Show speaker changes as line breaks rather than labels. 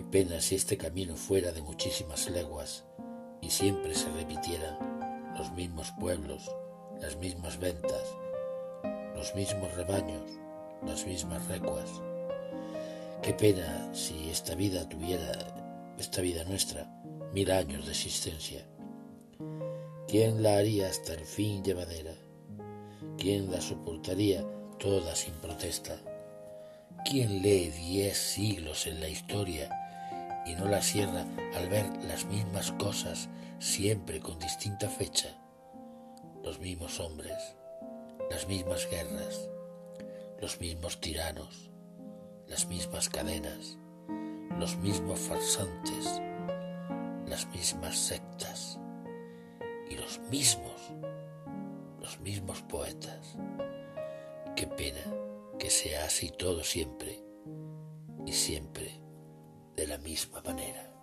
pena si este camino fuera de muchísimas leguas y siempre se repitieran los mismos pueblos, las mismas ventas, los mismos rebaños, las mismas recuas. Qué pena si esta vida tuviera, esta vida nuestra, mil años de existencia. ¿Quién la haría hasta el fin llevadera? ¿Quién la soportaría toda sin protesta? ¿Quién lee diez siglos en la historia y no la cierra al ver las mismas cosas siempre con distinta fecha? Los mismos hombres, las mismas guerras, los mismos tiranos, las mismas cadenas, los mismos farsantes, las mismas sectas y los mismos, los mismos poetas. Qué pena que sea así todo siempre y siempre de la misma manera.